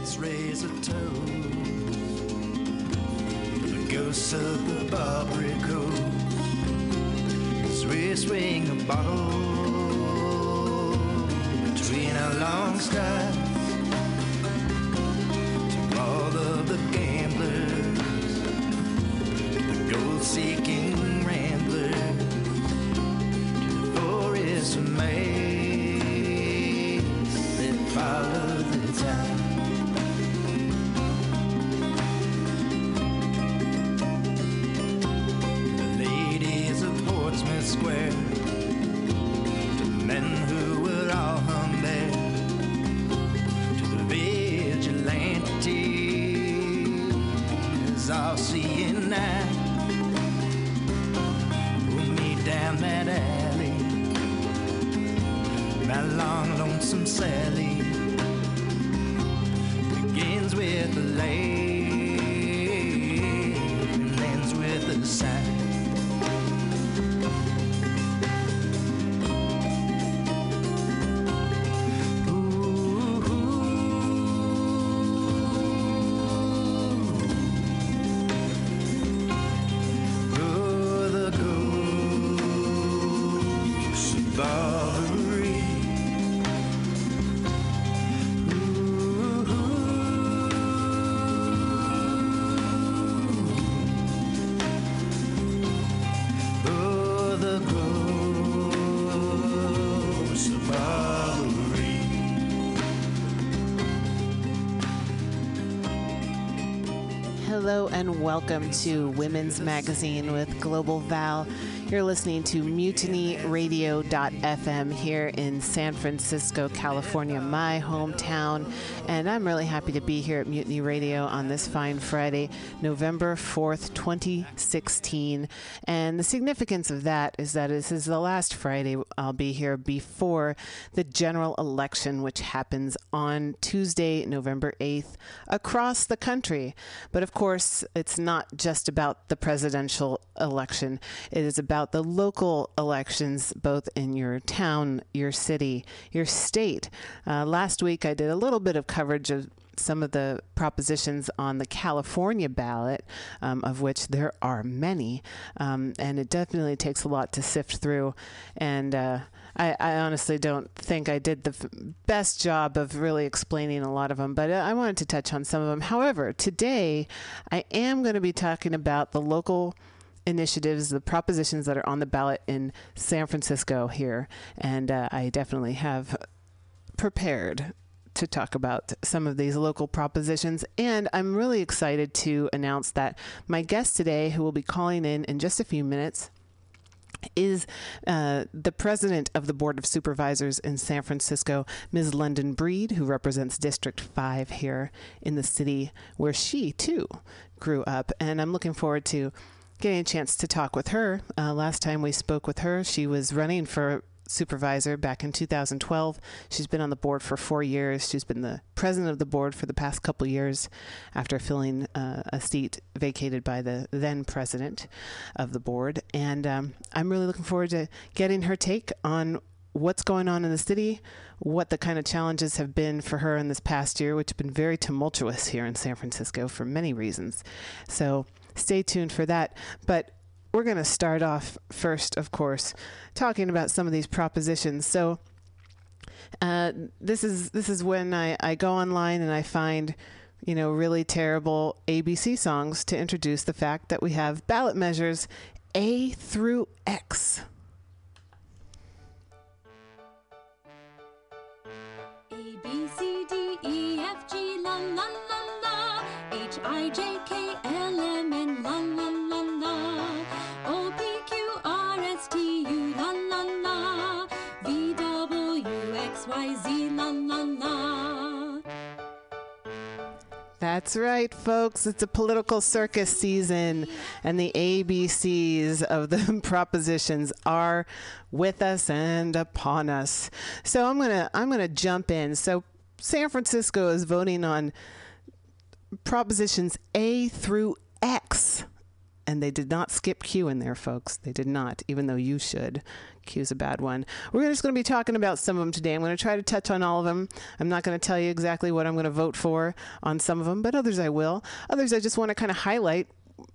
Raise a toast. The ghosts of the Barbary Coast. As we swing a bottle between our long skies. Hello and welcome to Women's Magazine with Global Val. You're listening to mutinyradio.fm here in San Francisco, California, my hometown. And I'm really happy to be here at Mutiny Radio on this fine Friday, November 4th, 2016. And the significance of that is that this is the last Friday I'll be here before the general election, which happens on Tuesday, November 8th, across the country. But of course, it's not just about the presidential election, it is about the local elections, both in your town, your city, your state. Uh, last week, I did a little bit of coverage of some of the propositions on the California ballot, um, of which there are many, um, and it definitely takes a lot to sift through. And uh, I, I honestly don't think I did the f- best job of really explaining a lot of them, but uh, I wanted to touch on some of them. However, today I am going to be talking about the local initiatives, the propositions that are on the ballot in San Francisco here, and uh, I definitely have prepared to talk about some of these local propositions. And I'm really excited to announce that my guest today, who will be calling in in just a few minutes, is uh, the president of the Board of Supervisors in San Francisco, Ms. London Breed, who represents District 5 here in the city where she too grew up. And I'm looking forward to getting a chance to talk with her. Uh, last time we spoke with her, she was running for supervisor back in 2012. She's been on the board for four years. She's been the president of the board for the past couple years after filling uh, a seat vacated by the then president of the board. And um, I'm really looking forward to getting her take on what's going on in the city, what the kind of challenges have been for her in this past year, which have been very tumultuous here in San Francisco for many reasons. So stay tuned for that. But we're going to start off first, of course, talking about some of these propositions. So uh, this is this is when I, I go online and I find you know really terrible ABC songs to introduce the fact that we have ballot measures A through X. A B C D E F G la la la la H I J K L M N la la la la O P Q R S T U la la la V W X Y Z la la la That's right, folks. It's a political circus season, and the ABCs of the propositions are with us and upon us. So I'm gonna I'm gonna jump in. So San Francisco is voting on propositions A through X. and they did not skip Q in there, folks. They did not, even though you should. Q's a bad one. We're just going to be talking about some of them today. I'm going to try to touch on all of them. I'm not going to tell you exactly what I'm going to vote for on some of them, but others I will. Others I just want to kind of highlight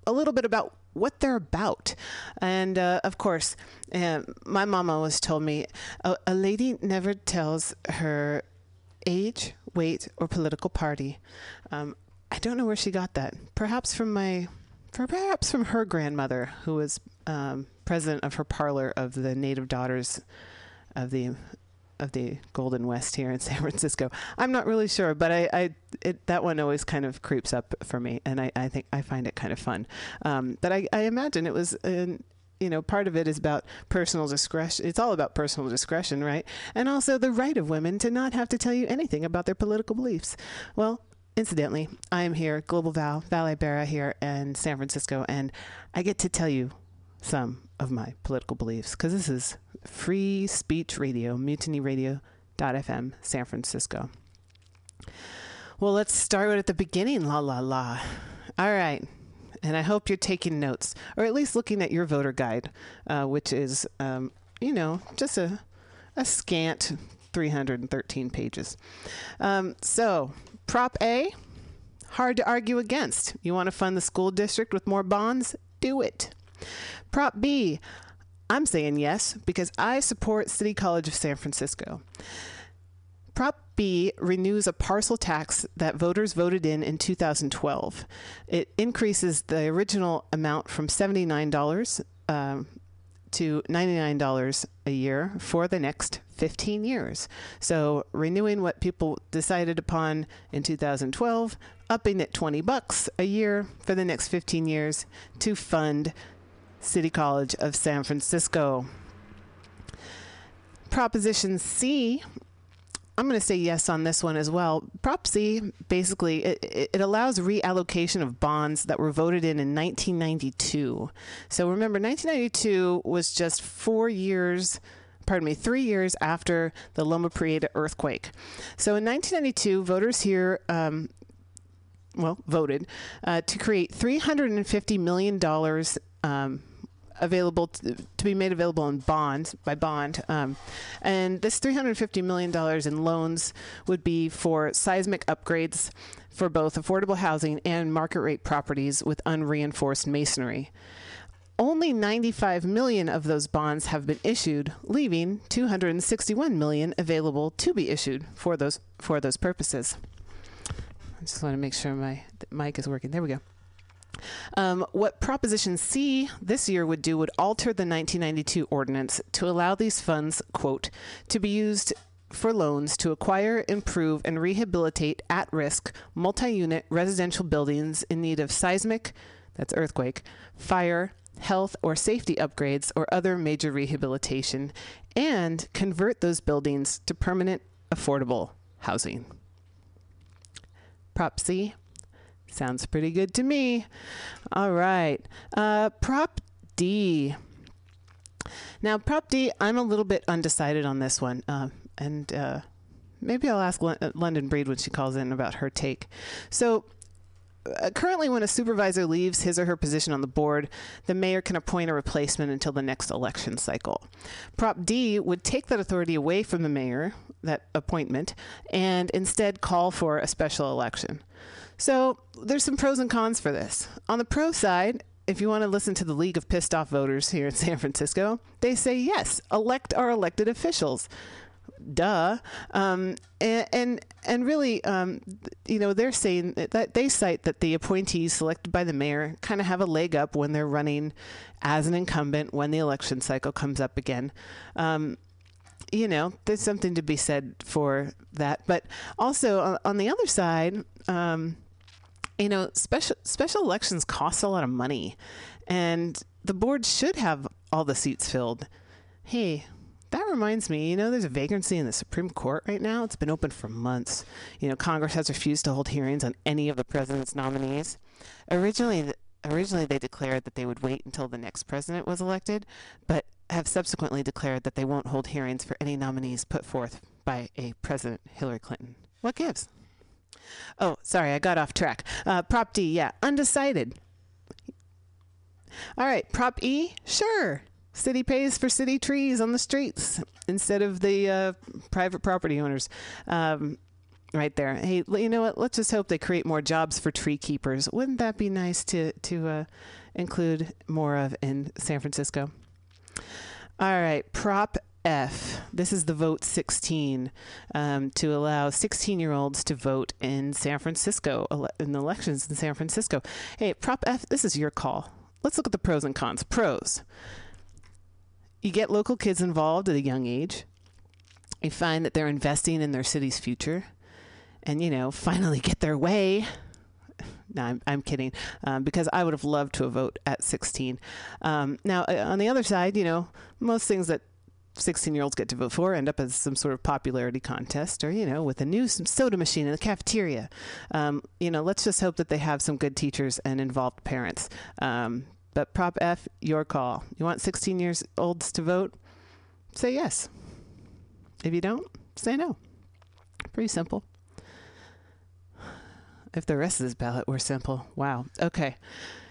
a little bit about what they're about. And uh, of course, uh, my mom always told me a, a lady never tells her age, weight, or political party. Um, I don't know where she got that. Perhaps from my, perhaps from her grandmother, who was um, president of her parlor of the Native Daughters of the of the Golden West here in San Francisco. I'm not really sure, but I, I it, that one always kind of creeps up for me, and I, I think I find it kind of fun. Um, but I, I imagine it was an you know, part of it is about personal discretion. It's all about personal discretion, right? And also the right of women to not have to tell you anything about their political beliefs. Well, incidentally, I am here, Global Val, Val Ibarra here in San Francisco, and I get to tell you some of my political beliefs because this is free speech radio, mutiny mutinyradio.fm, San Francisco. Well, let's start at the beginning. La la la. All right. And I hope you're taking notes, or at least looking at your voter guide, uh, which is, um, you know, just a, a scant 313 pages. Um, so, Prop A, hard to argue against. You want to fund the school district with more bonds? Do it. Prop B, I'm saying yes because I support City College of San Francisco. Prop B renews a parcel tax that voters voted in in 2012. It increases the original amount from $79 um, to $99 a year for the next 15 years. So renewing what people decided upon in 2012, upping it 20 bucks a year for the next 15 years to fund City College of San Francisco. Proposition C I'm going to say yes on this one as well. Prop C basically it, it, allows reallocation of bonds that were voted in in 1992. So remember, 1992 was just four years. Pardon me, three years after the Loma Prieta earthquake. So in 1992, voters here um, well, voted uh, to create $350 million um, available to, to, be made available in bonds by bond. Um, and this $350 million in loans would be for seismic upgrades for both affordable housing and market rate properties with unreinforced masonry. Only 95 million of those bonds have been issued, leaving 261 million available to be issued for those for those purposes. I just want to make sure my mic is working. There we go. Um, what Proposition C this year would do would alter the 1992 ordinance to allow these funds, quote, to be used for loans to acquire, improve, and rehabilitate at risk multi unit residential buildings in need of seismic, that's earthquake, fire, health, or safety upgrades or other major rehabilitation, and convert those buildings to permanent, affordable housing. Prop C Sounds pretty good to me. All right. Uh, prop D. Now, Prop D, I'm a little bit undecided on this one. Uh, and uh, maybe I'll ask L- London Breed when she calls in about her take. So, uh, currently, when a supervisor leaves his or her position on the board, the mayor can appoint a replacement until the next election cycle. Prop D would take that authority away from the mayor, that appointment, and instead call for a special election. So there's some pros and cons for this. On the pro side, if you want to listen to the League of Pissed Off Voters here in San Francisco, they say yes, elect our elected officials. Duh. Um, and, and, and really, um, you know, they're saying that they cite that the appointees selected by the mayor kind of have a leg up when they're running as an incumbent when the election cycle comes up again. Um, you know, there's something to be said for that. But also on the other side, um, you know, special special elections cost a lot of money, and the board should have all the seats filled. Hey, that reminds me, you know, there's a vacancy in the Supreme Court right now. It's been open for months. You know, Congress has refused to hold hearings on any of the president's nominees. Originally, originally they declared that they would wait until the next president was elected, but have subsequently declared that they won't hold hearings for any nominees put forth by a President Hillary Clinton. What gives? Oh, sorry, I got off track. Uh, Prop D, yeah, undecided. All right, Prop E, sure. City pays for city trees on the streets instead of the uh, private property owners. Um, right there. Hey, you know what? Let's just hope they create more jobs for tree keepers. Wouldn't that be nice to to uh, include more of in San Francisco? All right, Prop F. This is the vote 16 um, to allow 16 year olds to vote in San Francisco in the elections in San Francisco. Hey, Prop F. This is your call. Let's look at the pros and cons. Pros. You get local kids involved at a young age. You find that they're investing in their city's future and, you know, finally get their way. No, I'm, I'm kidding, um, because I would have loved to vote at 16. Um, now, uh, on the other side, you know, most things that 16 year olds get to vote for end up as some sort of popularity contest or, you know, with a new soda machine in the cafeteria. Um, you know, let's just hope that they have some good teachers and involved parents. Um, but Prop F, your call. You want 16 years olds to vote? Say yes. If you don't, say no. Pretty simple. If the rest of this ballot were simple, wow. Okay,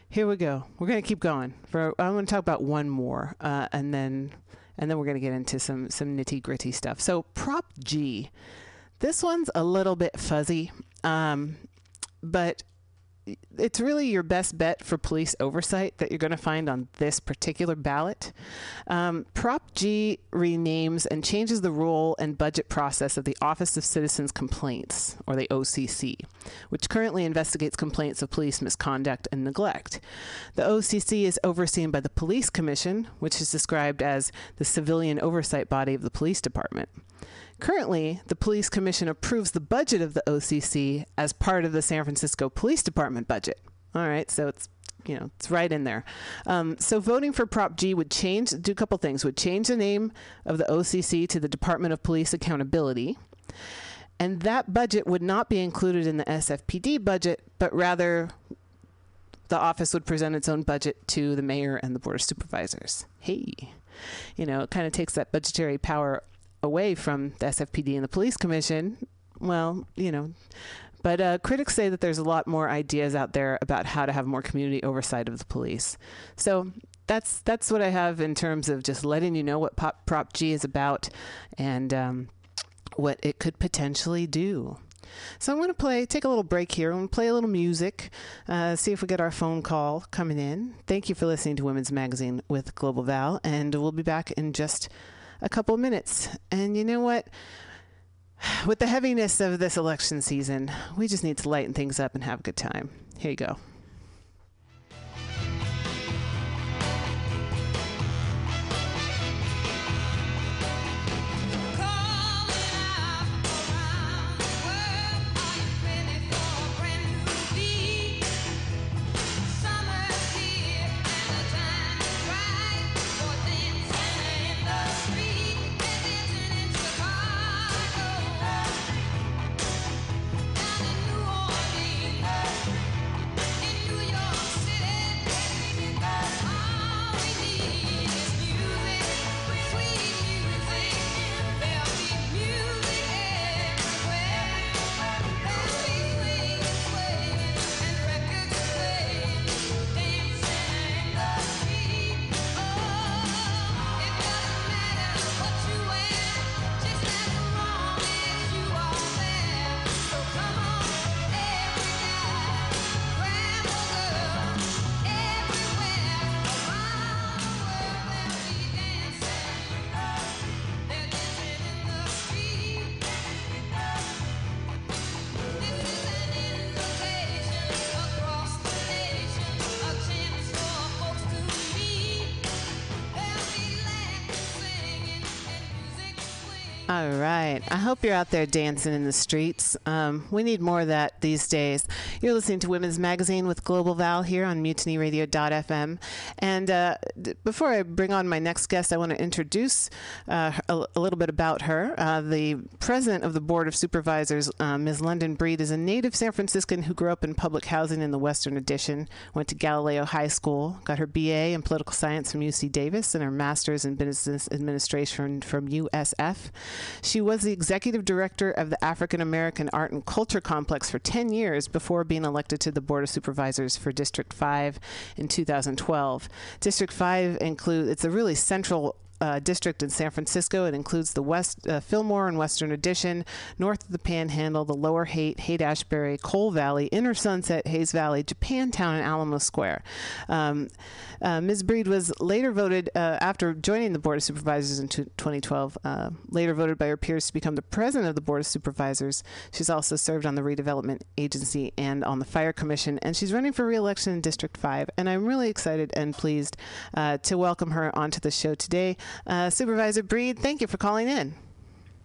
here we go. We're going to keep going. For I'm going to talk about one more, uh, and then and then we're going to get into some some nitty gritty stuff. So Prop G, this one's a little bit fuzzy, um, but it's really your best bet for police oversight that you're going to find on this particular ballot. Um, Prop G renames and changes the role and budget process of the Office of Citizens Complaints, or the OCC, which currently investigates complaints of police misconduct and neglect. The OCC is overseen by the Police Commission, which is described as the civilian oversight body of the police department. Currently, the Police Commission approves the budget of the OCC as part of the San Francisco Police Department budget. All right, so it's you know it's right in there. Um, so voting for Prop G would change do a couple things. Would change the name of the OCC to the Department of Police Accountability, and that budget would not be included in the SFPD budget, but rather the office would present its own budget to the mayor and the board of supervisors. Hey, you know, it kind of takes that budgetary power away from the SFPD and the police commission, well, you know, but uh, critics say that there's a lot more ideas out there about how to have more community oversight of the police. So that's that's what I have in terms of just letting you know what Pop, Prop G is about and um, what it could potentially do. So I'm going to play, take a little break here. I'm going to play a little music, uh, see if we get our phone call coming in. Thank you for listening to Women's Magazine with Global Val, and we'll be back in just a couple minutes. And you know what? With the heaviness of this election season, we just need to lighten things up and have a good time. Here you go. All right. I hope you're out there dancing in the streets. Um, we need more of that these days. You're listening to Women's Magazine with Global Val here on MutinyRadio.fm. And uh, d- before I bring on my next guest, I want to introduce uh, a, a little bit about her. Uh, the president of the Board of Supervisors, uh, Ms. London Breed, is a native San Franciscan who grew up in public housing in the Western Addition, went to Galileo High School, got her BA in political science from UC Davis, and her master's in business administration from USF. She was the executive director of the African American Art and Culture Complex for 10 years before being elected to the Board of Supervisors for District 5 in 2012. District 5 includes, it's a really central uh, district in San Francisco. It includes the West uh, Fillmore and Western Addition, north of the Panhandle, the Lower Haight, Haight Ashbury, Cole Valley, Inner Sunset, Hayes Valley, Japantown, and Alamo Square. Um, uh, Ms. Breed was later voted uh, after joining the Board of Supervisors in 2012. Uh, later voted by her peers to become the president of the Board of Supervisors. She's also served on the Redevelopment Agency and on the Fire Commission, and she's running for re-election in District 5. And I'm really excited and pleased uh, to welcome her onto the show today. Uh, Supervisor Breed, thank you for calling in.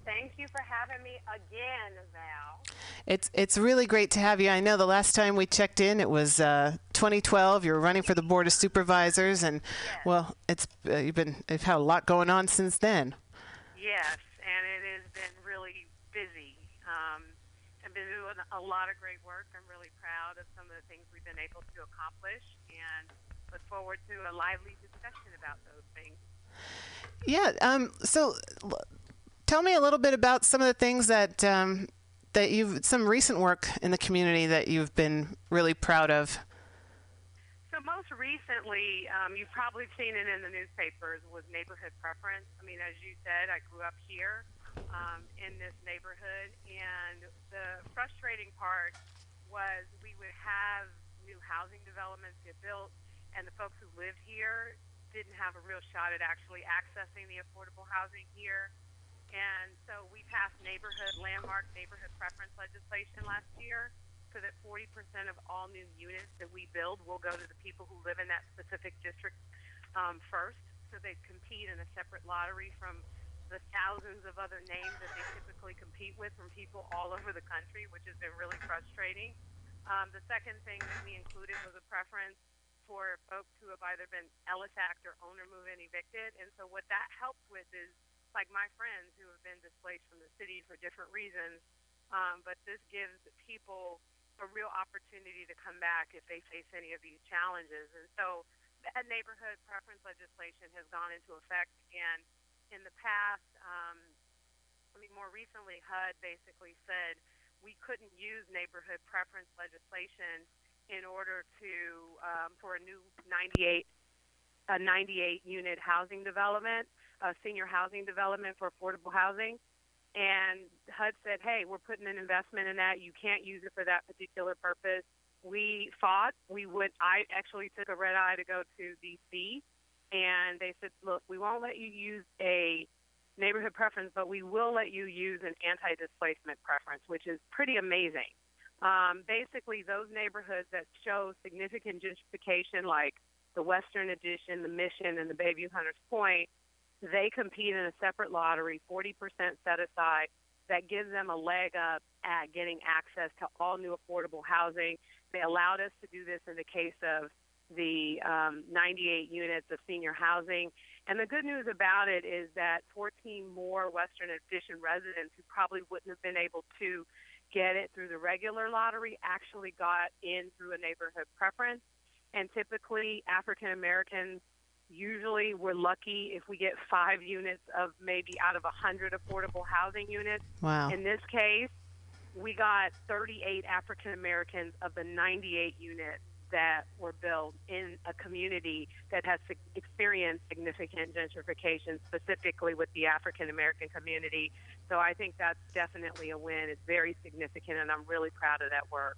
Thank you for having me again, Val. It's it's really great to have you. I know the last time we checked in, it was uh, 2012. You were running for the board of supervisors, and Yes. well, it's uh, you've been you've had a lot going on since then. Yes, and it has been really busy. Um, I've been doing a lot of great work. I'm really proud of some of the things we've been able to accomplish, and look forward to a lively discussion about those things. Yeah. Um. So, tell me a little bit about some of the things that um, that you've some recent work in the community that you've been really proud of. So most recently, um, you've probably seen it in the newspapers, was neighborhood preference. I mean, as you said, I grew up here um, in this neighborhood, and the frustrating part was we would have new housing developments get built, and the folks who lived here didn't have a real shot at actually accessing the affordable housing here. And so we passed neighborhood landmark neighborhood preference legislation last year so that 40% of all new units that we build will go to the people who live in that specific district um, first. So they compete in a separate lottery from the thousands of other names that they typically compete with from people all over the country, which has been really frustrating. Um, the second thing that we included was a preference for folks who have either been Ellis Act or owner move in evicted. And so what that helps with is like my friends who have been displaced from the city for different reasons. Um, but this gives people a real opportunity to come back if they face any of these challenges. And so that neighborhood preference legislation has gone into effect. And in the past, um, I mean, more recently, HUD basically said we couldn't use neighborhood preference legislation in order to um, for a new 98 a 98 unit housing development, a senior housing development for affordable housing. And HUD said, hey, we're putting an investment in that. You can't use it for that particular purpose. We fought. We went. I actually took a red eye to go to D.C. and they said, look, we won't let you use a neighborhood preference, but we will let you use an anti-displacement preference, which is pretty amazing. Um, basically, those neighborhoods that show significant gentrification, like the Western Addition, the Mission, and the Bayview Hunters Point, they compete in a separate lottery, 40% set aside, that gives them a leg up at getting access to all new affordable housing. They allowed us to do this in the case of the um, 98 units of senior housing. And the good news about it is that 14 more Western Addition residents who probably wouldn't have been able to get it through the regular lottery actually got in through a neighborhood preference. And typically, African Americans usually we're lucky if we get five units of maybe out of a 100 affordable housing units. Wow. In this case, we got 38 African Americans of the 98 units that were built in a community that has experienced significant gentrification, specifically with the African American community. So I think that's definitely a win. It's very significant, and I'm really proud of that work.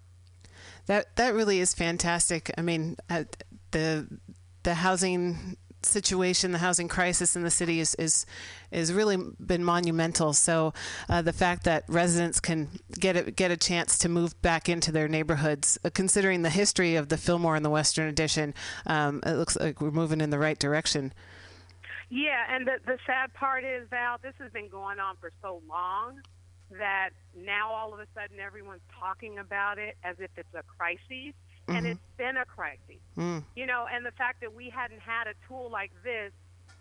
That that really is fantastic. I mean, uh, the the housing situation, the housing crisis in the city is is, is really been monumental. So uh, the fact that residents can get a, get a chance to move back into their neighborhoods, uh, considering the history of the Fillmore and the Western Addition, um, it looks like we're moving in the right direction. Yeah, and the, the sad part is, Val, this has been going on for so long that now all of a sudden everyone's talking about it as if it's a crisis, and it's been a crisis. Mm. You know, and the fact that we hadn't had a tool like this,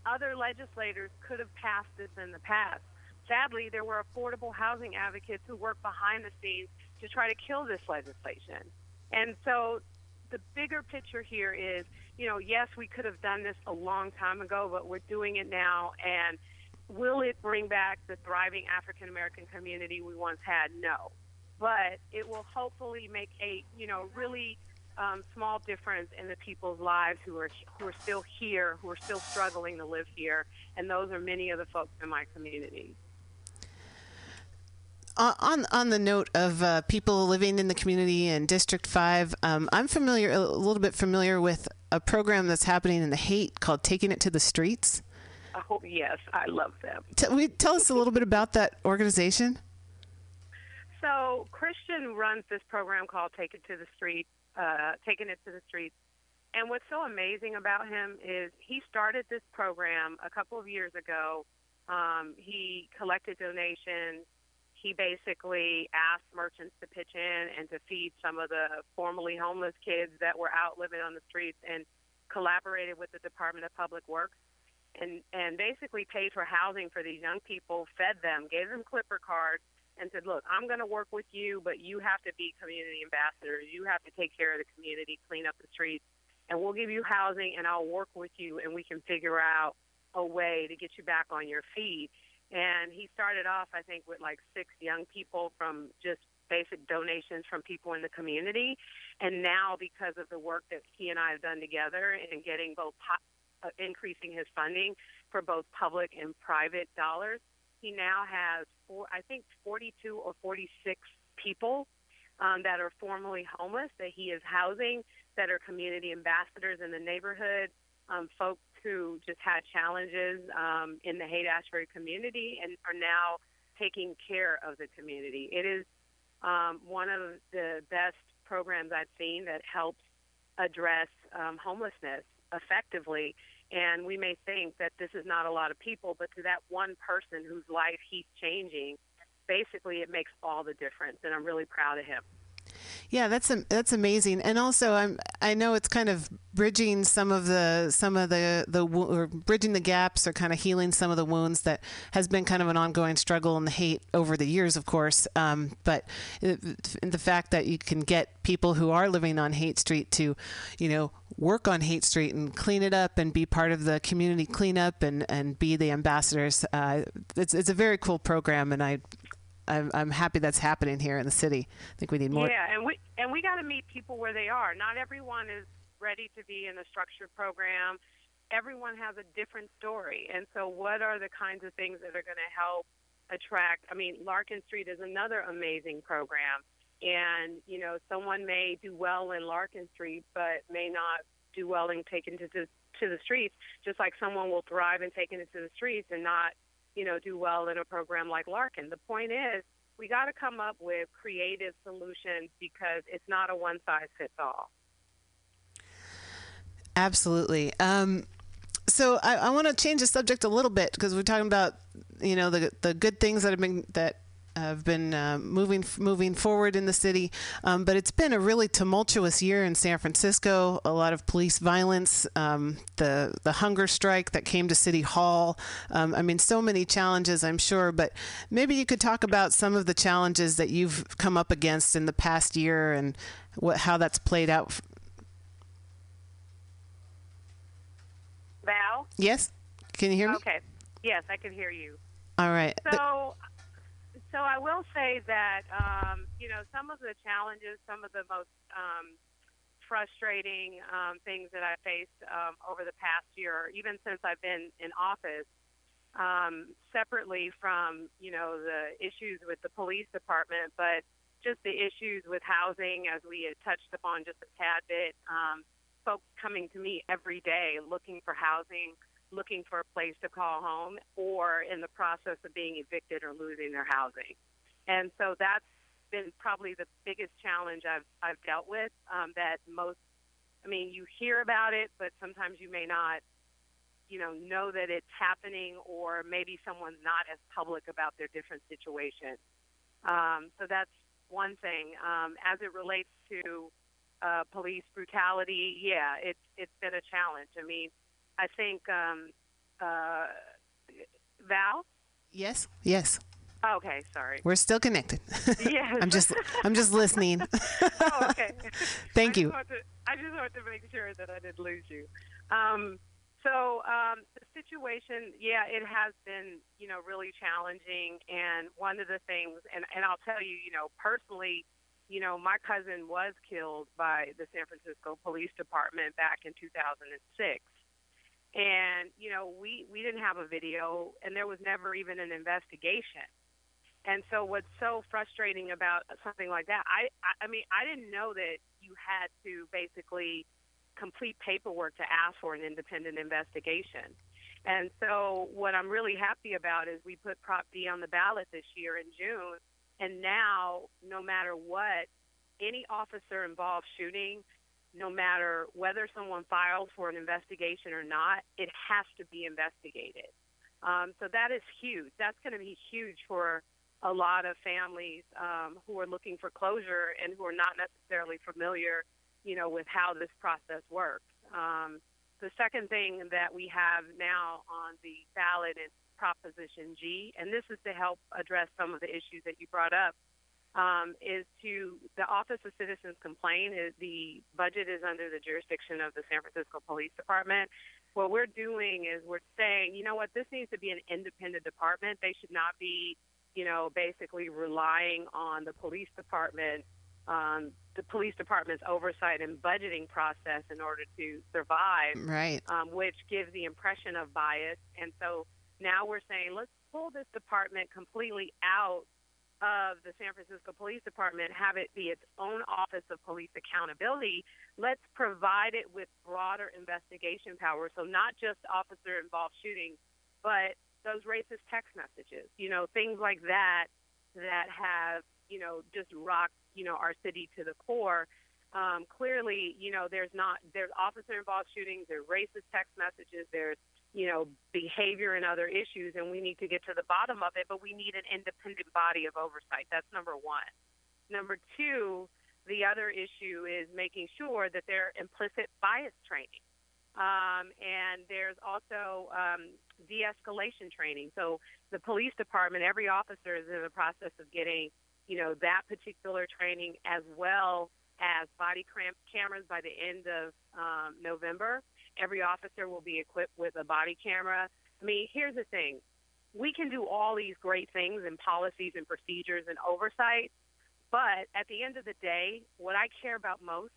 other legislators could have passed this in the past. Sadly, there were affordable housing advocates who worked behind the scenes to try to kill this legislation. And so the bigger picture here is, you know, yes, we could have done this a long time ago, but we're doing it now. And will it bring back the thriving African American community we once had? No, but it will hopefully make a you know really um, small difference in the people's lives who are who are still here, who are still struggling to live here, and those are many of the folks in my community. Uh, on on the note of uh, people living in the community in District Five, um, I'm familiar a little bit familiar with a program that's happening in the Haight called "Taking It to the Streets." Oh yes, I love them. T- we tell us a little bit about that organization. So Christian runs this program called "Take It to the Street," uh, taking it to the streets. And what's so amazing about him is he started this program a couple of years ago. Um, he collected donations. He basically asked merchants to pitch in and to feed some of the formerly homeless kids that were out living on the streets and collaborated with the Department of Public Works and and basically paid for housing for these young people, fed them, gave them clipper cards, and said, "Look, I'm going to work with you, but you have to be community ambassadors. You have to take care of the community, clean up the streets, and we'll give you housing, and I'll work with you, and we can figure out a way to get you back on your feet." And he started off, I think, with like six young people from just basic donations from people in the community. And now, because of the work that he and I have done together in getting both uh, increasing his funding for both public and private dollars. He now has, four, I think, 42 or 46 people um, that are formerly homeless that he is housing, that are community ambassadors in the neighborhood, um, folks who just had challenges um, in the Haight Ashbury community and are now taking care of the community. It is um, one of the best programs I've seen that helps address um, homelessness effectively. And we may think that this is not a lot of people, but to that one person whose life he's changing, basically it makes all the difference. And I'm really proud of him. Yeah, that's that's amazing, and also I'm I know it's kind of bridging some of the some of the the or bridging the gaps or kind of healing some of the wounds that has been kind of an ongoing struggle in the Haight over the years, of course. Um, but the fact that you can get people who are living on Haight Street to, you know, work on Haight Street and clean it up and be part of the community cleanup and and be the ambassadors. Uh, it's it's a very cool program, and I I'm, I'm happy that's happening here in the city. I think we need more. Yeah, and we and we got to meet people where they are. Not everyone is ready to be in a structured program. Everyone has a different story, and so what are the kinds of things that are going to help attract? I mean, Larkin Street is another amazing program, and you know, someone may do well in Larkin Street, but may not do well in taking to the to the streets. Just like someone will thrive in taking it to the streets and not you know, do well in a program like Larkin. The point is, we got to come up with creative solutions because it's not a one size fits all. Absolutely. Um, so I, I want to change the subject a little bit because we're talking about you know the the good things that have been that have been uh, moving moving forward in the city, um, but it's been a really tumultuous year in San Francisco. A lot of police violence, um, the the hunger strike that came to City Hall. Um, I mean, so many challenges, I'm sure. But maybe you could talk about some of the challenges that you've come up against in the past year and what how that's played out. Val. Yes. Can you hear me? Okay. Yes, I can hear you. All right. So so I will say that um, you know some of the challenges, some of the most um, frustrating um, things that I faced um, over the past year, even since I've been in office, um, separately from you know the issues with the police department, but just the issues with housing, as we had touched upon just a tad bit. Um, folks coming to me every day looking for housing looking for a place to call home or in the process of being evicted or losing their housing. And so that's been probably the biggest challenge I've, I've dealt with um, that most, I mean, you hear about it, but sometimes you may not, you know, know that it's happening or maybe someone's not as public about their different situation. Um, so that's one thing. Um, as it relates to uh, police brutality, yeah, it's it's been a challenge. I mean, I think um, uh, Val. Yes. Yes. Okay, sorry. We're still connected. Yes. I'm just I'm just listening. oh, okay. Thank I you. Just to, I just wanted to make sure that I didn't lose you. Um, So um, the situation, yeah, it has been, you know, really challenging. And one of the things, and, and I'll tell you, you know, personally, you know, my cousin was killed by the San Francisco Police Department back in 2006. And, you know, we, we didn't have a video and there was never even an investigation. And so what's so frustrating about something like that, I, I, I mean, I didn't know that you had to basically – complete paperwork to ask for an independent investigation. And so, what I'm really happy about is we put Prop D on the ballot this year in June, and now, no matter what, any officer involved shooting, no matter whether someone files for an investigation or not, it has to be investigated. Um, so that is huge. That's going to be huge for a lot of families um, who are looking for closure and who are not necessarily familiar you know, with how this process works. Um, the second thing that we have now on the ballot is Proposition G, and this is to help address some of the issues that you brought up. Um, is to the Office of Citizens Complaint. Is the budget is under the jurisdiction of the San Francisco Police Department. What we're doing is we're saying, you know what, this needs to be an independent department. They should not be, you know, basically relying on the police department um, the police department's oversight and budgeting process in order to survive, right? Um, which gives the impression of bias. And so now we're saying let's pull this department completely out of the San Francisco Police Department, have it be its own Office of Police Accountability. Let's provide it with broader investigation power. So not just officer involved shootings, but those racist text messages, you know, things like that that have, you know, just rocked you know our city to the core. Um, clearly, you know, there's not there's officer involved shootings, there's racist text messages, there's you know behavior and other issues, and we need to get to the bottom of it. But we need an independent body of oversight. That's number one. Number two, the other issue is making sure that there are implicit bias training. Um, and there's also um, de-escalation training. So the police department, every officer is in the process of getting you know, that particular training as well as body cam- cameras by the end of um, November. Every officer will be equipped with a body camera. I mean, here's the thing. We can do all these great things and policies and procedures and oversight, but at the end of the day, what I care about most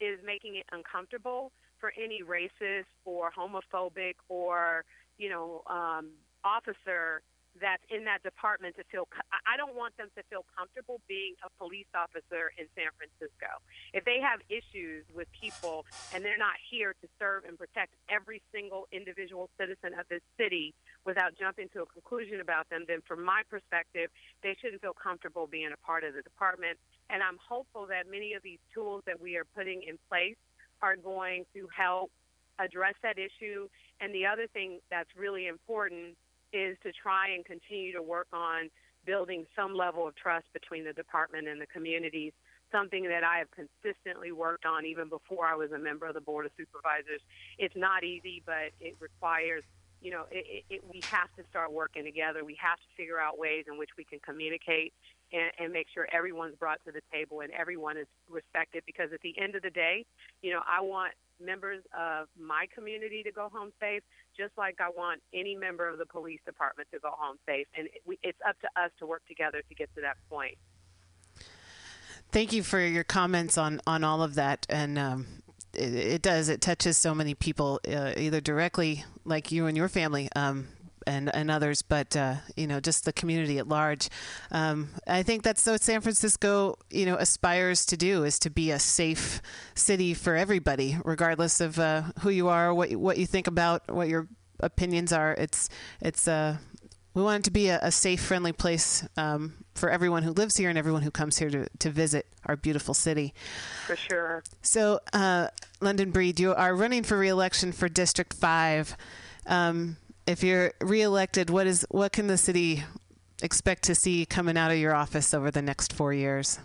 is making it uncomfortable for any racist or homophobic or, you know, um, officer that's in that department to feel I don't want them to feel comfortable being a police officer in San Francisco. If they have issues with people and they're not here to serve and protect every single individual citizen of this city without jumping to a conclusion about them, then from my perspective, they shouldn't feel comfortable being a part of the department. And I'm hopeful that many of these tools that we are putting in place are going to help address that issue. And the other thing that's really important is to try and continue to work on building some level of trust between the department and the communities, something that I have consistently worked on even before I was a member of the Board of Supervisors. It's not easy, but it requires, you know, it, it, we have to start working together. We have to figure out ways in which we can communicate and, and make sure everyone's brought to the table and everyone is respected because at the end of the day, you know, I want members of my community to go home safe, just like I want any member of the police department to go home safe. And it's up to us to work together to get to that point. Thank you for your comments on, on all of that. And um, it, it, does, it touches so many people, uh, either directly, like you and your family, um, and, and others, but uh, you know, just the community at large. Um, I think that's what San Francisco, you know, aspires to do is to be a safe city for everybody, regardless of uh, who you are, what what you think about, what your opinions are. It's it's uh, we want it to be a, a safe, friendly place um, for everyone who lives here and everyone who comes here to, to visit our beautiful city. For sure. So, uh, London Breed, you are running for reelection for District 5. Um, if you're reelected, what is what can the city expect to see coming out of your office over the next four years?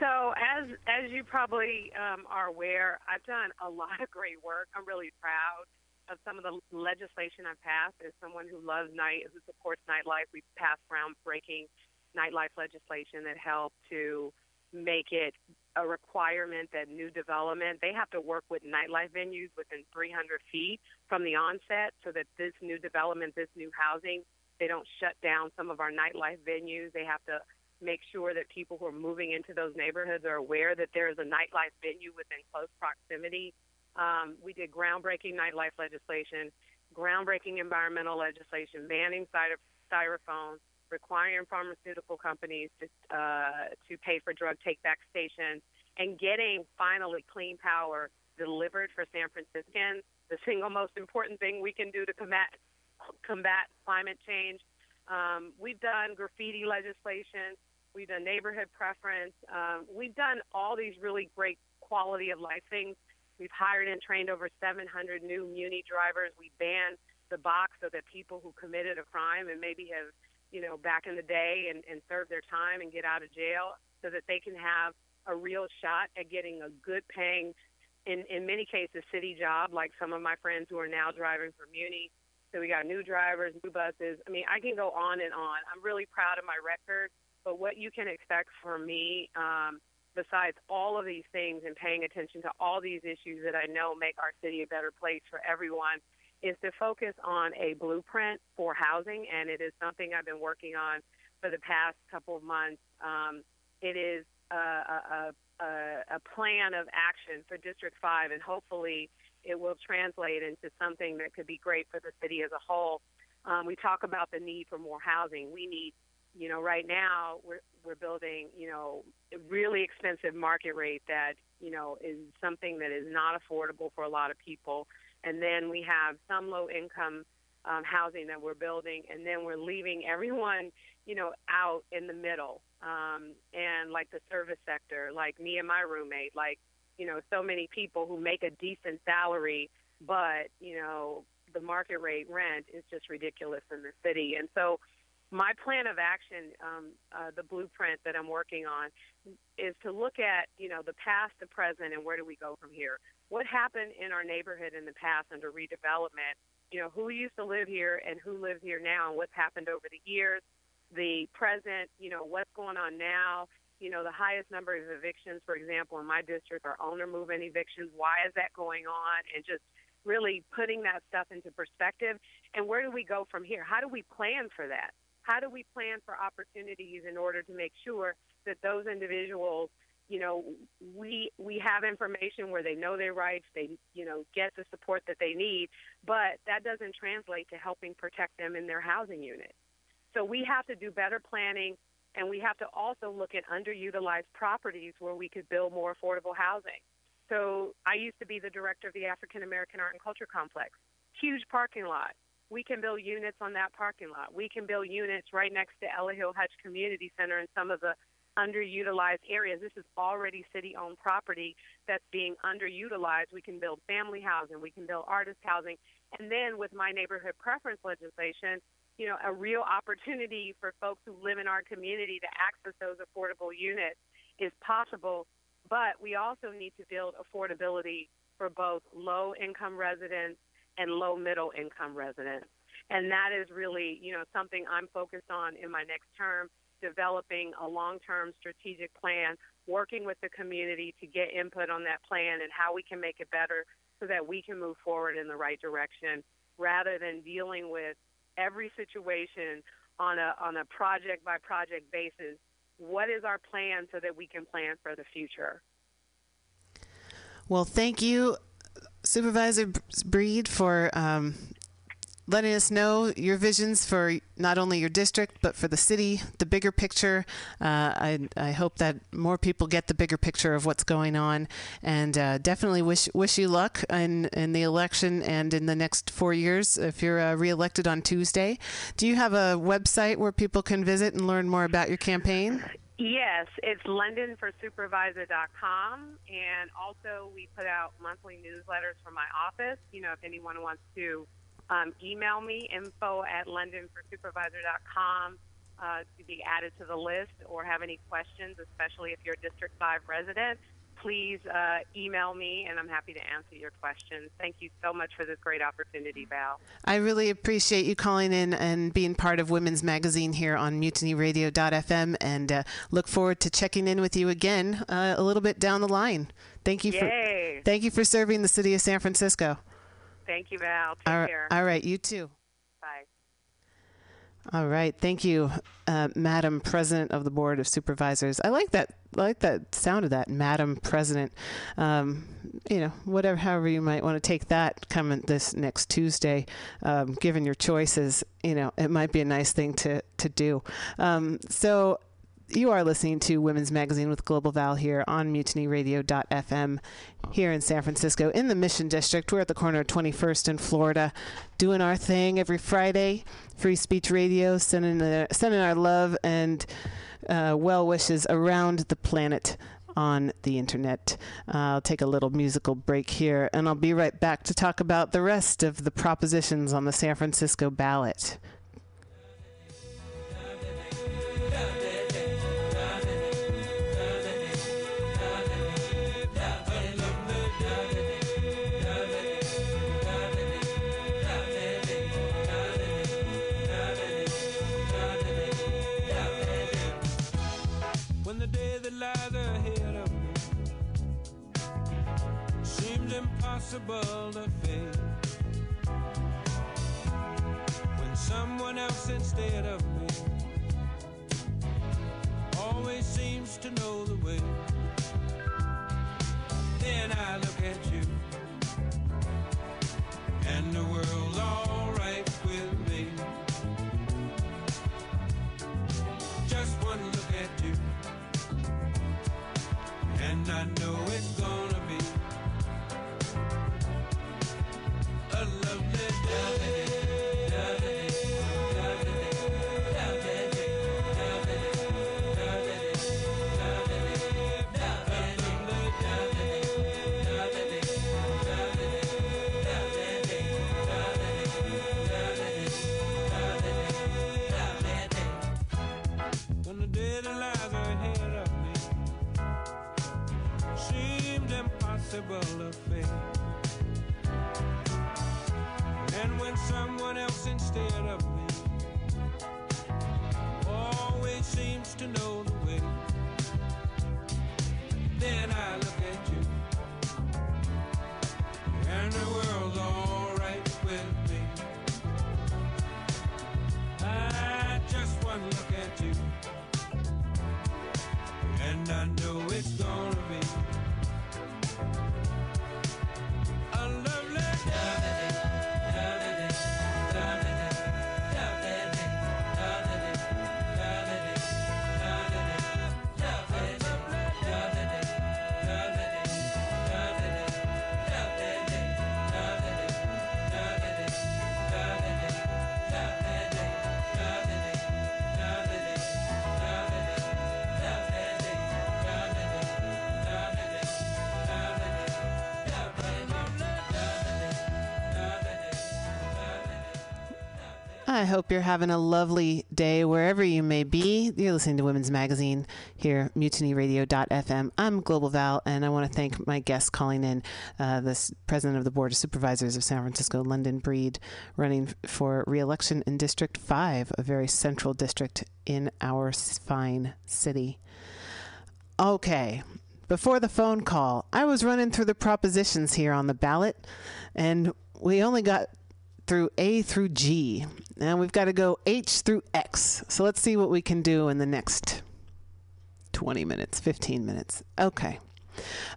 So, as as you probably um, are aware, I've done a lot of great work. I'm really proud of some of the legislation I've passed. As someone who loves night, who supports nightlife, we passed groundbreaking nightlife legislation that helped to make it a requirement that new development they have to work with nightlife venues within 300 feet from the onset so that this new development this new housing they don't shut down some of our nightlife venues. They have to make sure that people who are moving into those neighborhoods are aware that there is a nightlife venue within close proximity. Um, we did groundbreaking nightlife legislation groundbreaking environmental legislation banning styrofoam requiring pharmaceutical companies to uh, to pay for drug take back stations, and getting finally clean power delivered for San Franciscans, the single most important thing we can do to combat combat climate change. Um, we've done graffiti legislation. We've done neighborhood preference. Um, we've done all these really great quality of life things. We've hired and trained over 700 new Muni drivers. We banned the box so that people who committed a crime and maybe have you know, back in the day and, and serve their time and get out of jail so that they can have a real shot at getting a good paying, in, in many cases, city job, like some of my friends who are now driving for Muni. So we got new drivers, new buses. I mean, I can go on and on. I'm really proud of my record, but what you can expect from me, um, besides all of these things and paying attention to all these issues that I know make our city a better place for everyone, is to focus on a blueprint for housing, and it is something I've been working on for the past couple of months. Um, it is a, a, a, a plan of action for District 5, and hopefully it will translate into something that could be great for the city as a whole. Um, we talk about the need for more housing. We need, you know, right now we're we're building, you know, really expensive market rate that, you know, is something that is not affordable for a lot of people. And then we have some low income um, housing that we're building, and then we're leaving everyone, you know, out in the middle. Um, and like the service sector, like me and my roommate, like, you know, so many people who make a decent salary, but, you know, the market rate rent is just ridiculous in the city. And so, my plan of action, um, uh, the blueprint that I'm working on, is to look at you know the past, the present, and where do we go from here. What happened in our neighborhood in the past under redevelopment? You know who used to live here and who lives here now, and what's happened over the years. The present, you know what's going on now. You know the highest number of evictions, for example, in my district are owner move-in evictions. Why is that going on? And just really putting that stuff into perspective. And where do we go from here? How do we plan for that? how do we plan for opportunities in order to make sure that those individuals you know we we have information where they know their rights they you know get the support that they need but that doesn't translate to helping protect them in their housing unit. So we have to do better planning and we have to also look at underutilized properties where we could build more affordable housing. So i used to be the director of the african american art and culture complex. Huge parking lot. We can build units on that parking lot. We can build units right next to Ella Hill Hutch Community Center and some of the underutilized areas. This is already city owned property that's being underutilized. We can build family housing, we can build artist housing. And then with my neighborhood preference legislation, you know, a real opportunity for folks who live in our community to access those affordable units is possible. But we also need to build affordability for both low income residents and low middle income residents. And that is really, you know, something I'm focused on in my next term, developing a long-term strategic plan, working with the community to get input on that plan and how we can make it better so that we can move forward in the right direction rather than dealing with every situation on a on a project by project basis. What is our plan so that we can plan for the future? Well, thank you Supervisor Breed, for um, letting us know your visions for not only your district but for the city, the bigger picture. Uh, I, I hope that more people get the bigger picture of what's going on, and uh, definitely wish wish you luck in in the election and in the next four years if you're uh, reelected on Tuesday. Do you have a website where people can visit and learn more about your campaign? Yes, it's londonforsupervisor.com. And also, we put out monthly newsletters from my office. You know, if anyone wants to um, email me, info at londonforsupervisor.com uh, to be added to the list or have any questions, especially if you're a District 5 resident, please uh, email me, and I'm happy to answer your questions. Thank you so much for this great opportunity, Val. I really appreciate you calling in and being part of Women's Magazine here on MutinyRadio.fm, and uh, look forward to checking in with you again uh, a little bit down the line. Thank you Yay. for thank you for serving the city of San Francisco. Thank you, Val. Take All right, care. all right, you too. Bye. All right, thank you, uh, Madam President of the Board of Supervisors. I like that. I like that sound of that, Madam President. Um, you know, whatever, however you might want to take that coming this next Tuesday, um, given your choices, you know, it might be a nice thing to to do. Um, so. You are listening to Women's Magazine with Global Val here on mutinyradio.fm here in San Francisco in the Mission District. We're at the corner of 21st and Florida doing our thing every Friday. Free Speech Radio, sending, sending our love and uh, well wishes around the planet on the internet. Uh, I'll take a little musical break here and I'll be right back to talk about the rest of the propositions on the San Francisco ballot. Impossible to face. I hope you're having a lovely day wherever you may be. You're listening to Women's Magazine here, mutinyradio.fm. I'm Global Val, and I want to thank my guest calling in, uh, the president of the Board of Supervisors of San Francisco, London Breed, running for reelection in District 5, a very central district in our fine city. Okay, before the phone call, I was running through the propositions here on the ballot, and we only got through A through G. Now we've got to go H through X. So let's see what we can do in the next 20 minutes, 15 minutes. Okay.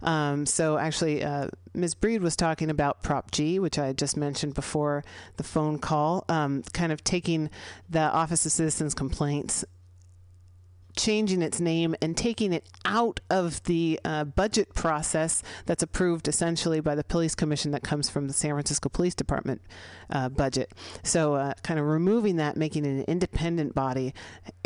Um, so actually, uh, Ms. Breed was talking about Prop G, which I just mentioned before the phone call, um, kind of taking the Office of Citizens Complaints changing its name and taking it out of the uh, budget process that's approved essentially by the police commission that comes from the San Francisco Police Department uh, budget. So, uh, kind of removing that, making it an independent body,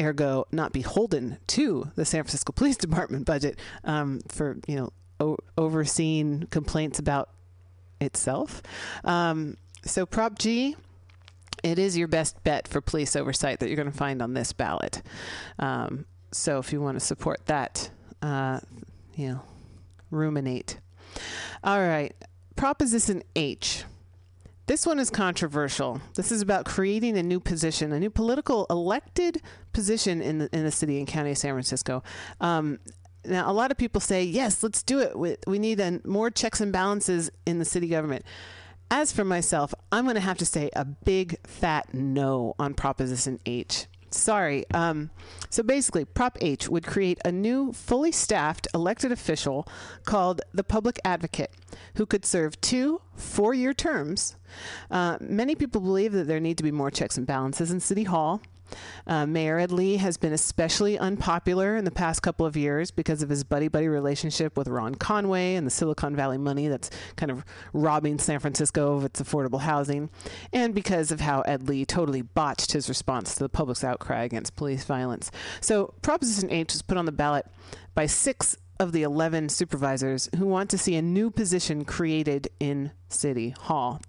ergo not beholden to the San Francisco Police Department budget um, for you know o- overseeing complaints about itself. Um, so, Prop G it is your best bet for police oversight that you're going to find on this ballot. Um, so if you want to support that, uh, you know, ruminate. All right, Proposition H. This one is controversial. This is about creating a new position, a new political elected position in the in the city and county of San Francisco. Um, now, a lot of people say, yes, let's do it. We, we need a, more checks and balances in the city government. As for myself, I'm going to have to say a big fat no on Proposition H. Sorry. Um, so basically, Prop H would create a new, fully staffed elected official called the Public Advocate, who could serve two four year terms. Uh, many people believe that there need to be more checks and balances in City Hall. Uh, Mayor Ed Lee has been especially unpopular in the past couple of years because of his buddy buddy relationship with Ron Conway and the Silicon Valley money that's kind of robbing San Francisco of its affordable housing, and because of how Ed Lee totally botched his response to the public's outcry against police violence. So, Proposition H was put on the ballot by six of the 11 supervisors who want to see a new position created in City Hall.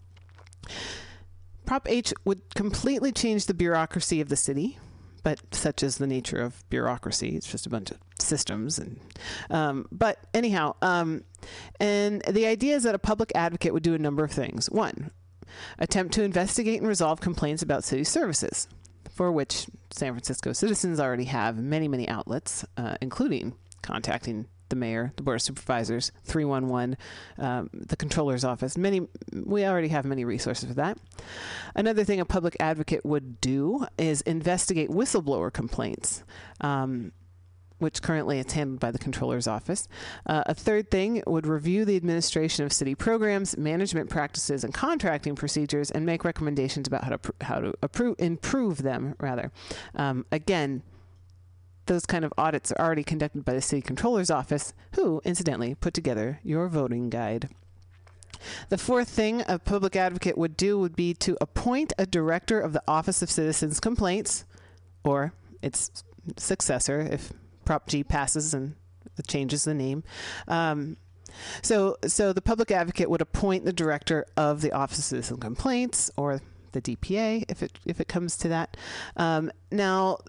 Prop H would completely change the bureaucracy of the city, but such is the nature of bureaucracy. It's just a bunch of systems. And um, but anyhow, um, and the idea is that a public advocate would do a number of things. One, attempt to investigate and resolve complaints about city services, for which San Francisco citizens already have many, many outlets, uh, including contacting the mayor, the board of supervisors, 311, um, the controller's office. Many, we already have many resources for that. Another thing a public advocate would do is investigate whistleblower complaints. Um, which currently it's handled by the controller's office. Uh, a third thing would review the administration of city programs, management practices, and contracting procedures, and make recommendations about how to pr- how to approve, improve them. Rather, um, again, those kind of audits are already conducted by the city controller's office, who, incidentally, put together your voting guide. The fourth thing a public advocate would do would be to appoint a director of the Office of Citizens Complaints, or its successor if Prop G passes and changes the name. Um, so, so the public advocate would appoint the director of the Office of Citizen Complaints, or the DPA, if it if it comes to that. Um, now,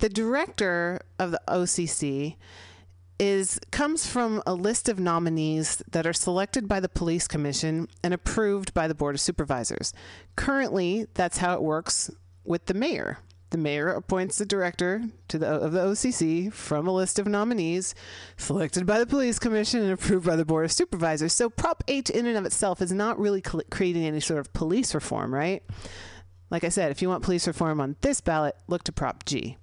the director of the OCC is comes from a list of nominees that are selected by the police commission and approved by the board of supervisors. Currently, that's how it works with the mayor. The mayor appoints the director to the, of the OCC from a list of nominees selected by the police commission and approved by the board of supervisors. So Prop H in and of itself is not really cl- creating any sort of police reform, right? Like I said, if you want police reform on this ballot, look to Prop G.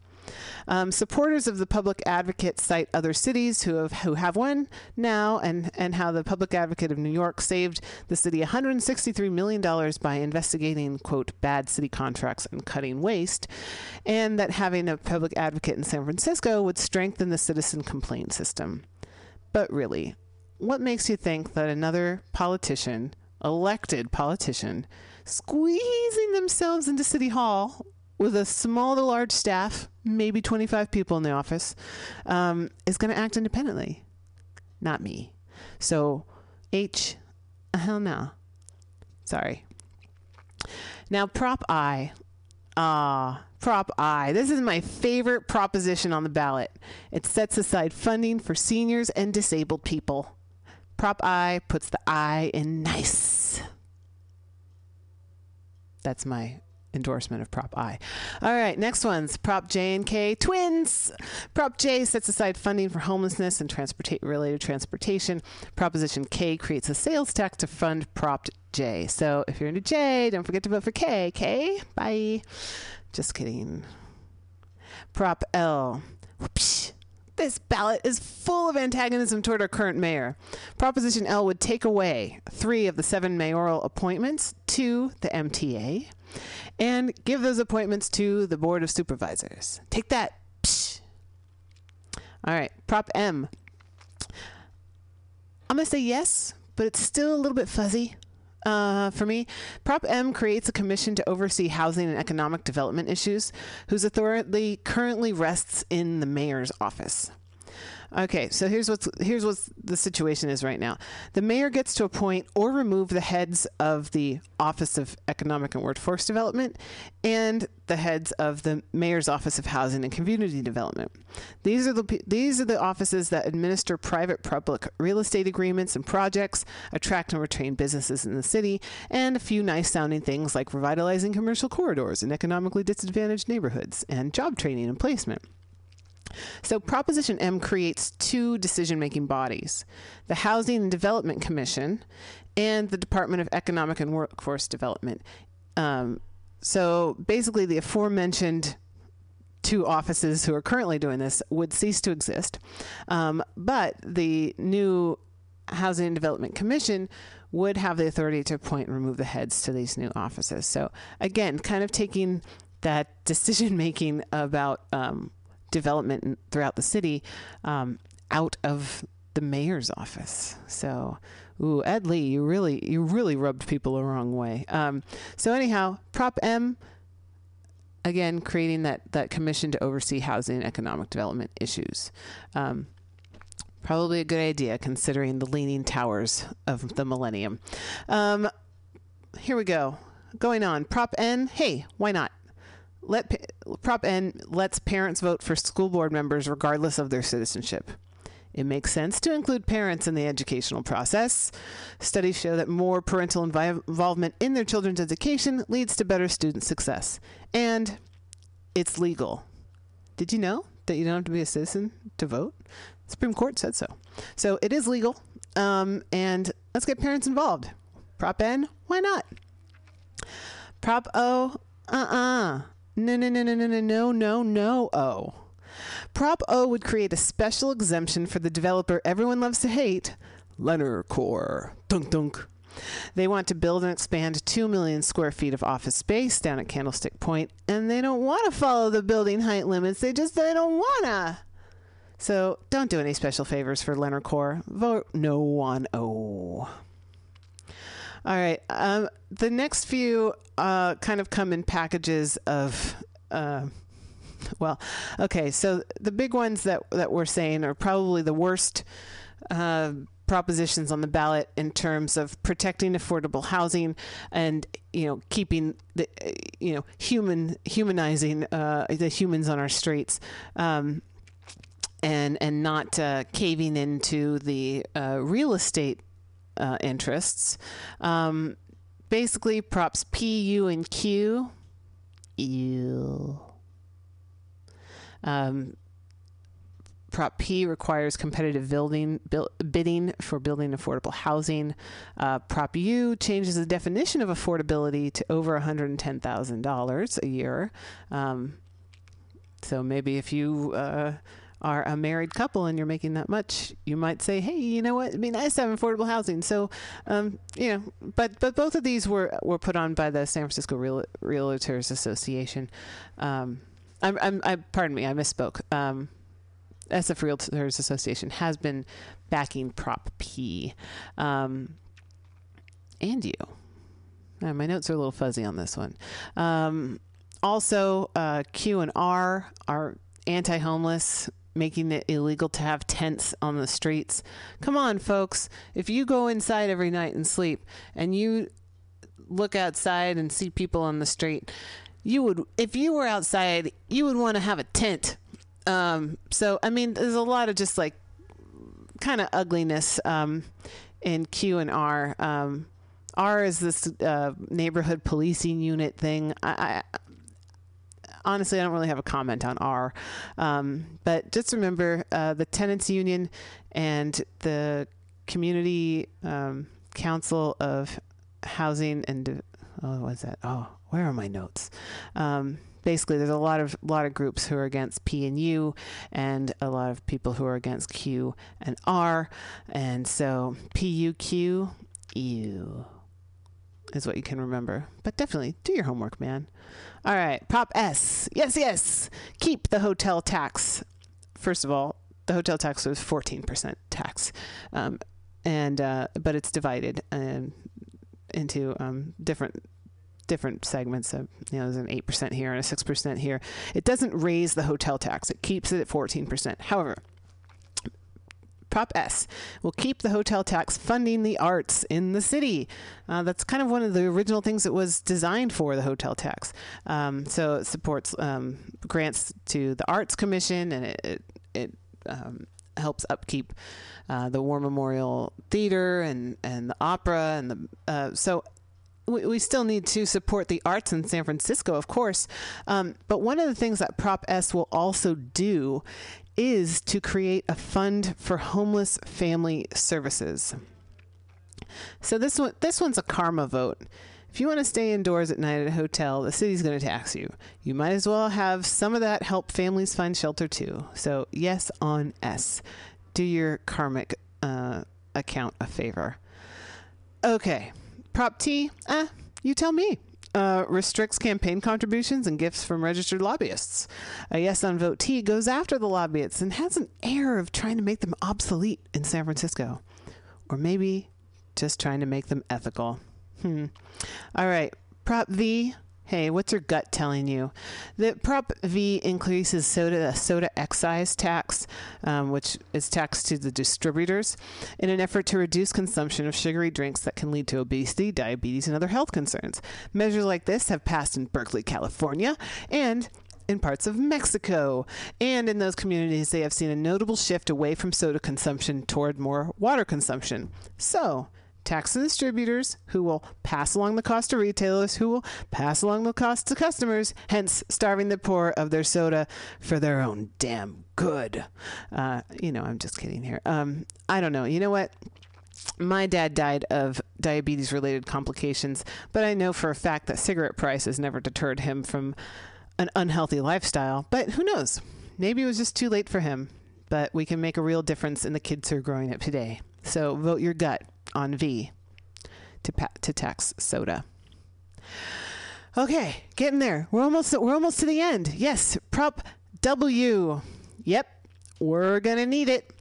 Um, supporters of the public advocate cite other cities who have who have one now, and and how the public advocate of New York saved the city 163 million dollars by investigating quote bad city contracts and cutting waste, and that having a public advocate in San Francisco would strengthen the citizen complaint system. But really, what makes you think that another politician, elected politician, squeezing themselves into City Hall with a small to large staff, maybe 25 people in the office, um, is going to act independently. Not me. So, H, uh, hell no. Sorry. Now, Prop I. Ah, Prop I. This is my favorite proposition on the ballot. It sets aside funding for seniors and disabled people. Prop I puts the I in nice. That's my endorsement of Prop I. All right, next one's Prop J and K twins. Prop J sets aside funding for homelessness and transporta- related transportation. Proposition K creates a sales tax to fund Prop J. So if you're into J, don't forget to vote for K. K. Bye. Just kidding. Prop L. This ballot is full of antagonism toward our current mayor. Proposition L would take away three of the seven mayoral appointments to the MTA and give those appointments to the Board of Supervisors. Take that. Psh. All right, Prop M. I'm going to say yes, but it's still a little bit fuzzy. Uh, for me, Prop M creates a commission to oversee housing and economic development issues, whose authority currently rests in the mayor's office. Okay, so here's what's here's what the situation is right now. The mayor gets to appoint or remove the heads of the Office of Economic and Workforce Development and the heads of the mayor's Office of Housing and Community Development. These are the these are the offices that administer private public real estate agreements and projects, attract and retain businesses in the city, and a few nice sounding things like revitalizing commercial corridors in economically disadvantaged neighborhoods and job training and placement. So, Proposition M creates two decision making bodies the Housing and Development Commission and the Department of Economic and Workforce Development. Um, so, basically, the aforementioned two offices who are currently doing this would cease to exist. Um, but the new Housing and Development Commission would have the authority to appoint and remove the heads to these new offices. So, again, kind of taking that decision making about um, development throughout the city um, out of the mayor's office. So, ooh, Ed Lee, you really, you really rubbed people the wrong way. Um, so, anyhow, Prop M, again, creating that that commission to oversee housing and economic development issues. Um, probably a good idea considering the leaning towers of the millennium. Um, here we go. Going on. Prop N. Hey, why not? Let Prop N lets parents vote for school board members regardless of their citizenship. It makes sense to include parents in the educational process. Studies show that more parental invi- involvement in their children's education leads to better student success. And it's legal. Did you know that you don't have to be a citizen to vote? Supreme Court said so. So it is legal. Um, and let's get parents involved. Prop N, why not? Prop O, uh uh No, no, no, no, no, no, no, no, no, O. Prop O would create a special exemption for the developer everyone loves to hate, Lennar Corp. Dunk dunk. They want to build and expand 2 million square feet of office space down at Candlestick Point, and they don't want to follow the building height limits. They just they don't wanna. So don't do any special favors for Lennar Corp. Vote no on O. All right. Um, the next few uh, kind of come in packages of. Uh, well, okay. So the big ones that that we're saying are probably the worst uh, propositions on the ballot in terms of protecting affordable housing and you know keeping the you know human humanizing uh, the humans on our streets. Um, and and not uh, caving into the uh, real estate uh, interests. Um, basically, props P, U, and Q. Ew. Um, Prop P requires competitive building buil- bidding for building affordable housing. Uh, Prop U changes the definition of affordability to over $110,000 a year. Um, so maybe if you uh, are a married couple and you're making that much, you might say, "Hey, you know what? It'd be nice to have affordable housing." So, um, you know, but but both of these were were put on by the San Francisco Real, Realtors Association. Um, I'm, I'm, I pardon me, I misspoke. Um, SF Realtors Association has been backing Prop P, um, and you. Uh, my notes are a little fuzzy on this one. Um, also, uh, Q and R are anti-homeless, making it illegal to have tents on the streets. Come on, folks! If you go inside every night and sleep, and you look outside and see people on the street, you would, if you were outside, you would want to have a tent. Um, so, I mean, there's a lot of just like kind of ugliness um, in Q and R. Um, R is this uh, neighborhood policing unit thing. I, I honestly, I don't really have a comment on R. Um, but just remember uh, the tenants union and the community um, council of housing and oh, that? Oh, where are my notes? Um, basically, there's a lot of lot of groups who are against P and U, and a lot of people who are against Q and R, and so P U Q U is what you can remember. But definitely do your homework, man. All right, Prop S. Yes, yes. Keep the hotel tax. First of all, the hotel tax was 14% tax, um, and uh, but it's divided um, into um, different different segments of you know there's an 8% here and a 6% here it doesn't raise the hotel tax it keeps it at 14% however Prop S will keep the hotel tax funding the arts in the city. Uh, that's kind of one of the original things it was designed for, the hotel tax. Um, so it supports um, grants to the Arts Commission and it, it, it um, helps upkeep uh, the War Memorial Theater and, and the opera. and the uh, So we, we still need to support the arts in San Francisco, of course. Um, but one of the things that Prop S will also do is to create a fund for homeless family services. So this one, this one's a karma vote. If you want to stay indoors at night at a hotel, the city's going to tax you. You might as well have some of that help families find shelter too. So yes on S. Do your karmic uh, account a favor. Okay, Prop T. Eh, you tell me uh, restricts campaign contributions and gifts from registered lobbyists. A yes on vote T goes after the lobbyists and has an air of trying to make them obsolete in San Francisco. Or maybe just trying to make them ethical. Hmm. All right. Prop V Hey, what's your gut telling you? The Prop V increases soda soda excise tax, um, which is taxed to the distributors, in an effort to reduce consumption of sugary drinks that can lead to obesity, diabetes, and other health concerns. Measures like this have passed in Berkeley, California, and in parts of Mexico. And in those communities, they have seen a notable shift away from soda consumption toward more water consumption. So, tax the distributors, who will pass along the cost to retailers, who will pass along the cost to customers, hence starving the poor of their soda for their own damn good. Uh, you know, I'm just kidding here. Um, I don't know. You know what? My dad died of diabetes related complications, but I know for a fact that cigarette prices never deterred him from an unhealthy lifestyle. But who knows? Maybe it was just too late for him. But we can make a real difference in the kids who are growing up today. So vote your gut on V to pa- to tax soda. Okay, getting there. We're almost we're almost to the end. Yes, Prop W. Yep, we're gonna need it.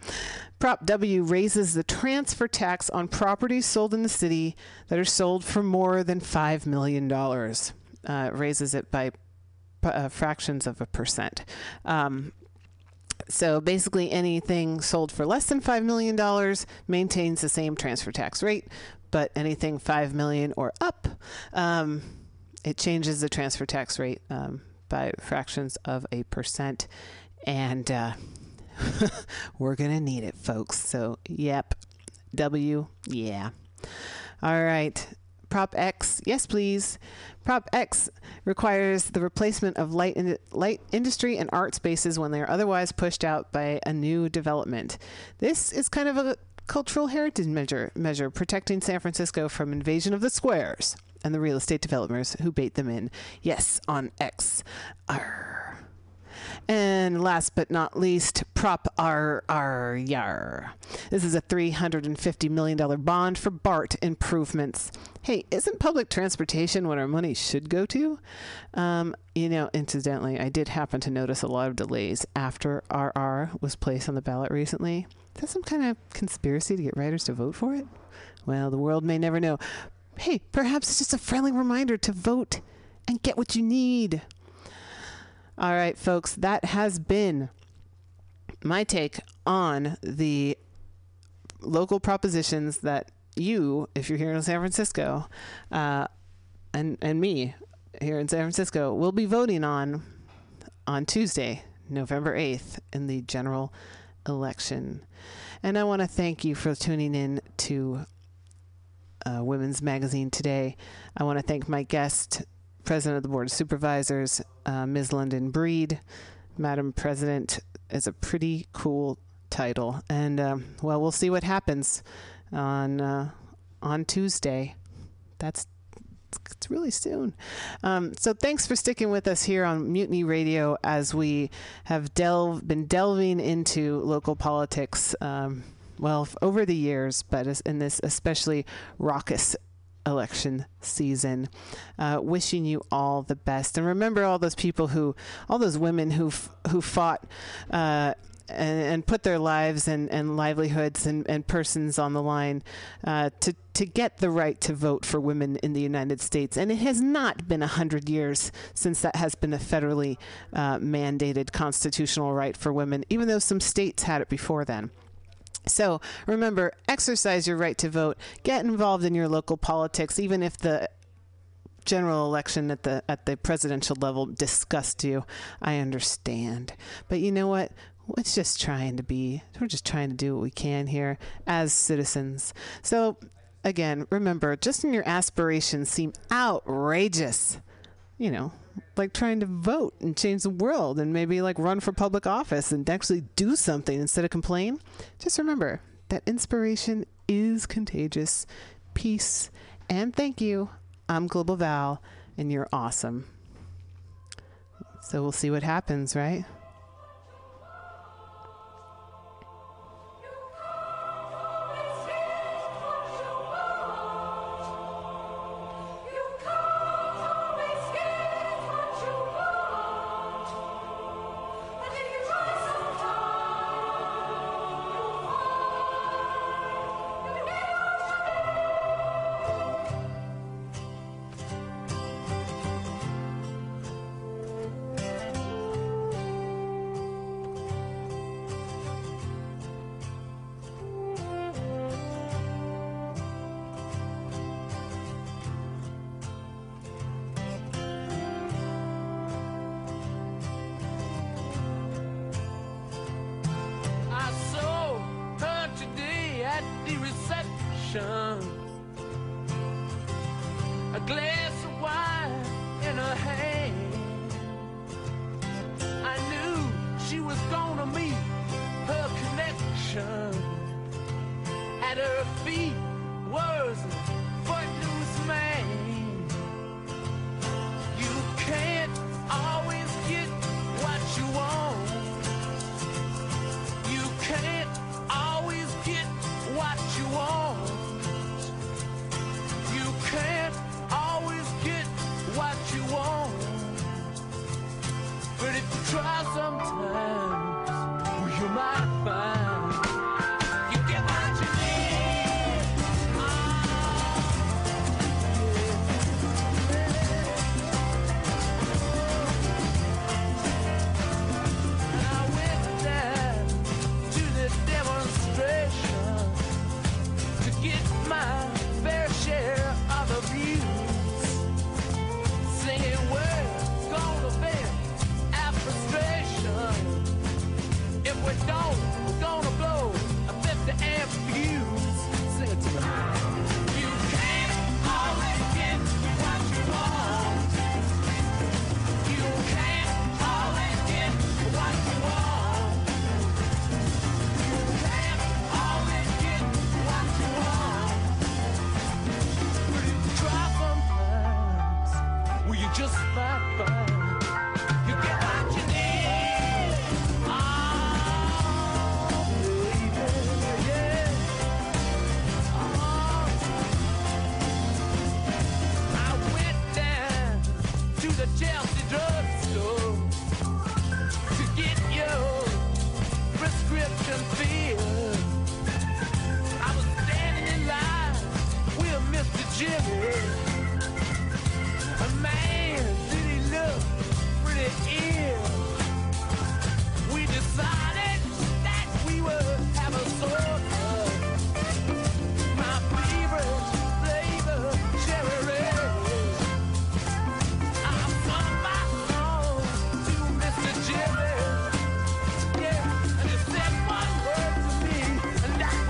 Prop W raises the transfer tax on properties sold in the city that are sold for more than $5 million. Uh, raises it by uh, fractions of a percent. Um, so basically, anything sold for less than $5 million maintains the same transfer tax rate, but anything 5 million or up, um, it changes the transfer tax rate um, by fractions of a percent. And uh, we're going to need it, folks. So, yep. W, yeah. All right. Prop X, yes, please. Prop X requires the replacement of light, in, light industry and art spaces when they are otherwise pushed out by a new development. This is kind of a cultural heritage measure, measure protecting San Francisco from invasion of the squares and the real estate developers who bait them in. Yes, on X. Arr. And last but not least, Prop R R Yar. This is a $350 million bond for BART improvements. Hey, isn't public transportation what our money should go to? Um, you know, incidentally, I did happen to notice a lot of delays after RR was placed on the ballot recently. Is that some kind of conspiracy to get riders to vote for it? Well, the world may never know. Hey, perhaps it's just a friendly reminder to vote and get what you need. All right, folks, that has been my take on the local propositions that you, if you're here in San Francisco, uh, and and me here in San Francisco, will be voting on on Tuesday, November 8th, in the general election. And I want to thank you for tuning in to uh, Women's Magazine today. I want to thank my guest, President of the Board of Supervisors, uh, Ms. London Breed. Madam President is a pretty cool title. And, um, well, we'll see what happens on, uh, on Tuesday. That's it's really soon. Um, so thanks for sticking with us here on Mutiny Radio as we have delve, been delving into local politics. Um, well, over the years, but in this especially raucous election season. Uh, wishing you all the best, and remember all those people who, all those women who who fought. Uh, and, and, put their lives and, and livelihoods and, and, persons on the line uh, to to get the right to vote for women in the United States. And it has not been a hundred years since that has been a federally uh, mandated constitutional right for women, even though some states had it before then. So remember, exercise your right to vote. Get involved in your local politics, even if the general election at the at the presidential level disgusts you. I understand, but you know what? It's just trying to be. We're just trying to do what we can here as citizens. So again, remember, just when your aspirations seem outrageous, you know, like trying to vote and change the world and maybe like run for public office and actually do something instead of complain, just remember that inspiration is contagious. Peace and thank you. I'm Global Val and you're awesome. So we'll see what happens, right? Try sometimes, well, you might